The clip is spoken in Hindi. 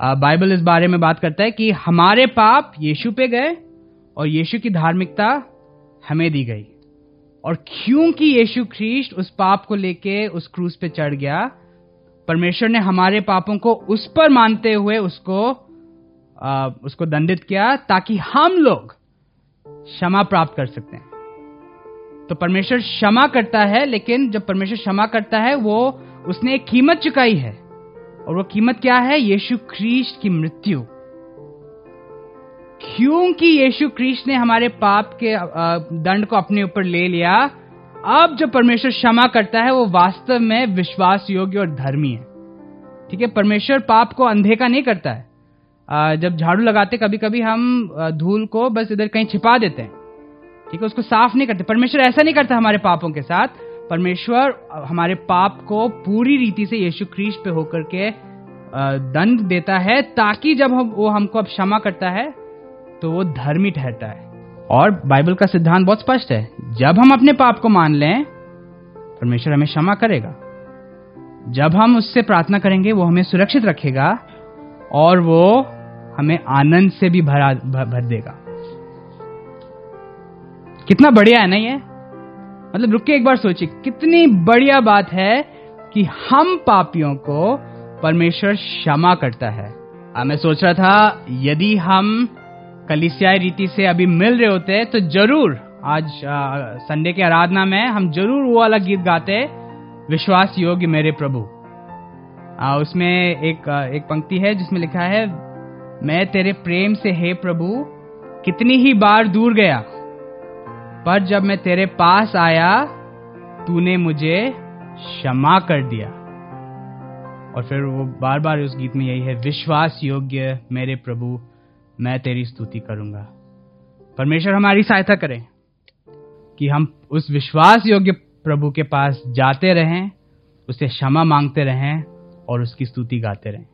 बाइबल इस बारे में बात करता है कि हमारे पाप यीशु पे गए और यीशु की धार्मिकता हमें दी गई। और क्योंकि यीशु ख्रीस्ट उस पाप को लेके उस क्रूज पे चढ़ गया परमेश्वर ने हमारे पापों को उस पर मानते हुए उसको आ, उसको दंडित किया ताकि हम लोग क्षमा प्राप्त कर सकते हैं। तो परमेश्वर क्षमा करता है लेकिन जब परमेश्वर क्षमा करता है वो उसने एक कीमत चुकाई है। और वो कीमत क्या है? यीशु ख्रीस्ट की मृत्यु। क्योंकि यीशु ख्रीस्ट ने हमारे पाप के दंड को अपने ऊपर ले लिया, अब जो परमेश्वर क्षमा करता है, वो वास्तव में विश्वास योग्य और धर्मी है। ठीक है? परमेश्वर पाप को अनदेखा नहीं करता है। जब झाड़ू लगाते कभी कभी हम धूल को बस इधर कहीं छिपा देते हैं। ठीक है? उसको साफ़ नहीं करते। परमेश्वर ऐसा नहीं करता हमारे पापों के साथ। परमेश्वर हमारे पाप को पूरी रीति से यीशु ख्रीस्ट पे होकर के दंड देता है, ताकि जब हम, वो हमको अब क्षमा करता है तो वो धर्मी ठहरता है। और बाइबल का सिद्धांत बहुत स्पष्ट है। जब हम अपने पाप को मान लें, परमेश्वर हमें क्षमा करेगा। जब हम उससे प्रार्थना करेंगे, वो हमें सुरक्षित रखेगा, और वो हमें आनंद से भी भरा भर देगा। कितना बढ़िया है ना ये? मतलब रुक के एक बार सोचिए कितनी बढ़िया बात है कि हम पापियों को परमेश्वर क्षमा करता है। आ, मैं सोच रहा था यदि हम कलिसियाई रीति से अभी मिल रहे होते तो ज़रूर आज संडे के आराधना में हम ज़रूर वो वाला गीत गाते विश्वास योग्य मेरे प्रभु। आ, उसमें एक आ, एक पंक्ति है जिसमें लिखा है मैं तेरे प्रेम से हे प्रभु कितनी ही बार दूर गया पर जब मैं तेरे पास आया, तूने मुझे क्षमा कर दिया। और फिर वो बार बार उस गीत में यही है, विश्वास योग्य मेरे प्रभु, मैं तेरी स्तुति करूँगा। परमेश्वर हमारी सहायता करें कि हम उस विश्वास योग्य प्रभु के पास जाते रहें, उसे क्षमा मांगते रहें और उसकी स्तुति गाते रहें।